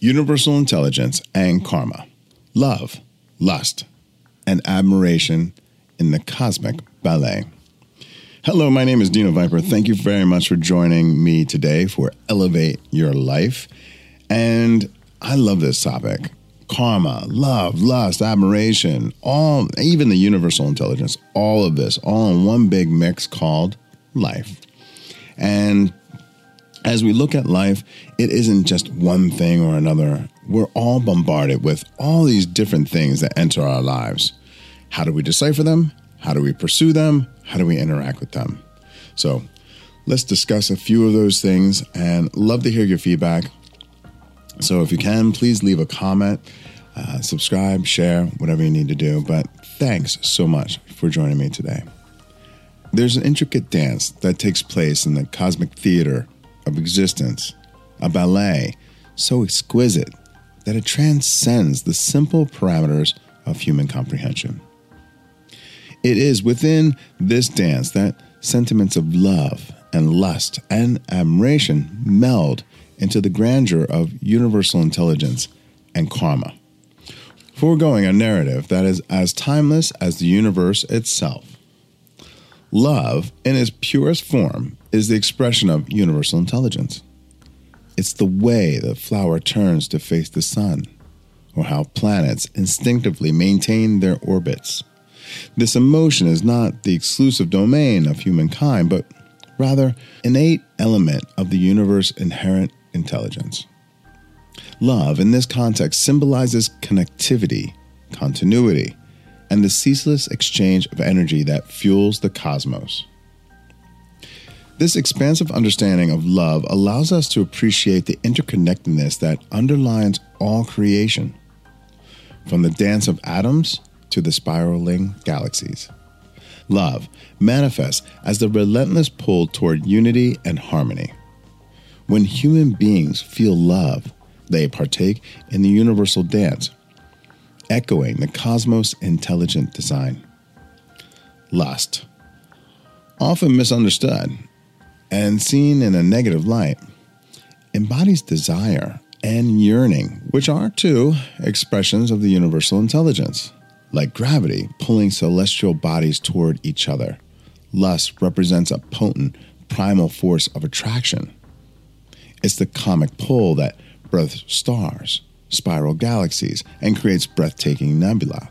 universal intelligence and karma, love, lust, and admiration in the cosmic ballet. Hello, my name is Dino Viper. Thank you very much for joining me today for Elevate Your Life. And I love this topic karma, love, lust, admiration, all, even the universal intelligence, all of this, all in one big mix called life. And as we look at life, it isn't just one thing or another. We're all bombarded with all these different things that enter our lives. How do we decipher them? How do we pursue them? How do we interact with them? So, let's discuss a few of those things and love to hear your feedback. So, if you can, please leave a comment, uh, subscribe, share, whatever you need to do. But thanks so much for joining me today. There's an intricate dance that takes place in the cosmic theater of existence, a ballet so exquisite that it transcends the simple parameters of human comprehension. It is within this dance that sentiments of love and lust and admiration meld into the grandeur of universal intelligence and karma, foregoing a narrative that is as timeless as the universe itself. Love, in its purest form, is the expression of universal intelligence. It's the way the flower turns to face the sun, or how planets instinctively maintain their orbits. This emotion is not the exclusive domain of humankind, but rather innate element of the universe's inherent intelligence. Love, in this context, symbolizes connectivity, continuity, and the ceaseless exchange of energy that fuels the cosmos. This expansive understanding of love allows us to appreciate the interconnectedness that underlines all creation, from the dance of atoms to the spiraling galaxies. Love manifests as the relentless pull toward unity and harmony. When human beings feel love, they partake in the universal dance, echoing the cosmos' intelligent design. Lust, often misunderstood and seen in a negative light, embodies desire and yearning, which are two expressions of the universal intelligence. Like gravity pulling celestial bodies toward each other, lust represents a potent primal force of attraction. It's the comic pull that births stars, spiral galaxies, and creates breathtaking nebula.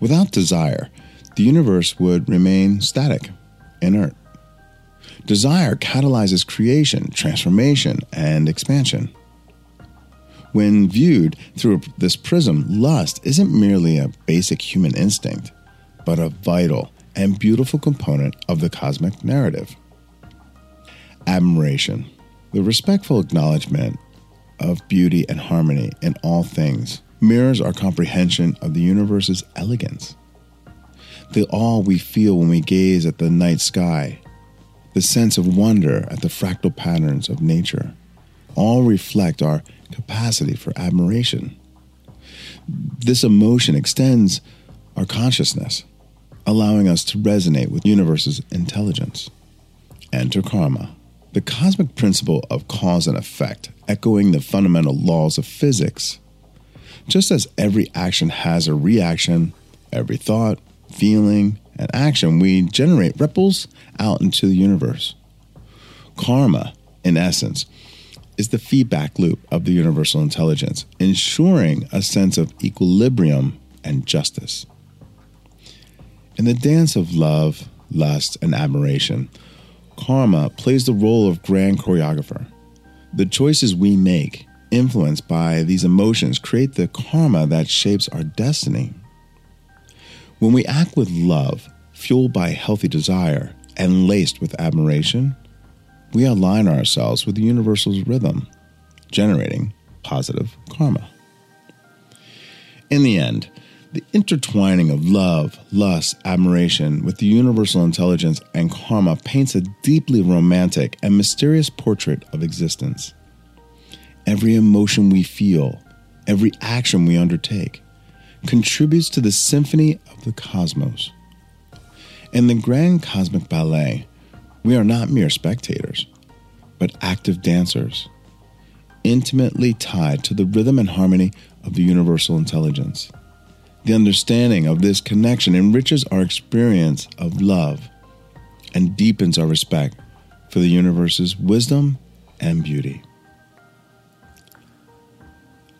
Without desire, the universe would remain static, inert. Desire catalyzes creation, transformation, and expansion. When viewed through this prism, lust isn't merely a basic human instinct, but a vital and beautiful component of the cosmic narrative. Admiration, the respectful acknowledgement of beauty and harmony in all things, mirrors our comprehension of the universe's elegance. The awe we feel when we gaze at the night sky, the sense of wonder at the fractal patterns of nature, all reflect our capacity for admiration. This emotion extends our consciousness, allowing us to resonate with the universe's intelligence. Enter karma, the cosmic principle of cause and effect, echoing the fundamental laws of physics. Just as every action has a reaction, every thought, feeling, and action we generate ripples out into the universe. Karma, in essence, is the feedback loop of the universal intelligence, ensuring a sense of equilibrium and justice. In the dance of love, lust, and admiration, karma plays the role of grand choreographer. The choices we make, influenced by these emotions, create the karma that shapes our destiny. When we act with love, fueled by healthy desire, and laced with admiration, we align ourselves with the universal's rhythm, generating positive karma. In the end, the intertwining of love, lust, admiration with the universal intelligence and karma paints a deeply romantic and mysterious portrait of existence. Every emotion we feel, every action we undertake, contributes to the symphony of the cosmos. In the grand cosmic ballet, we are not mere spectators, but active dancers, intimately tied to the rhythm and harmony of the universal intelligence. The understanding of this connection enriches our experience of love and deepens our respect for the universe's wisdom and beauty.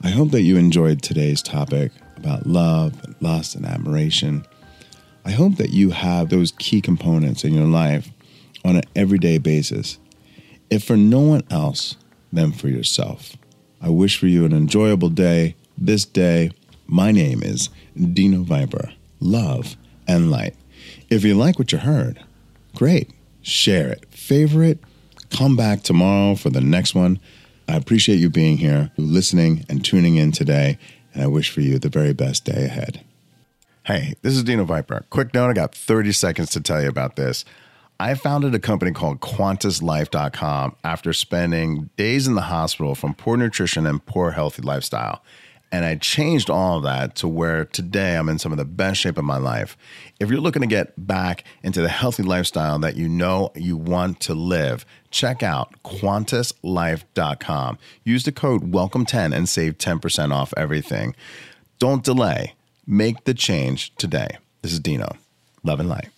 I hope that you enjoyed today's topic about love, lust, and admiration. I hope that you have those key components in your life on an everyday basis. If for no one else, then for yourself. I wish for you an enjoyable day this day. My name is Dino Viper. Love and light. If you like what you heard, great. Share it, favorite, come back tomorrow for the next one. I appreciate you being here, listening, and tuning in today, and I wish for you the very best day ahead. Hey, this is Dino Viper. Quick note I got 30 seconds to tell you about this. I founded a company called QuantusLife.com after spending days in the hospital from poor nutrition and poor healthy lifestyle. And I changed all of that to where today I'm in some of the best shape of my life. If you're looking to get back into the healthy lifestyle that you know you want to live, check out QuantusLife.com. Use the code WELCOME10 and save 10% off everything. Don't delay. Make the change today. This is Dino. Love and light.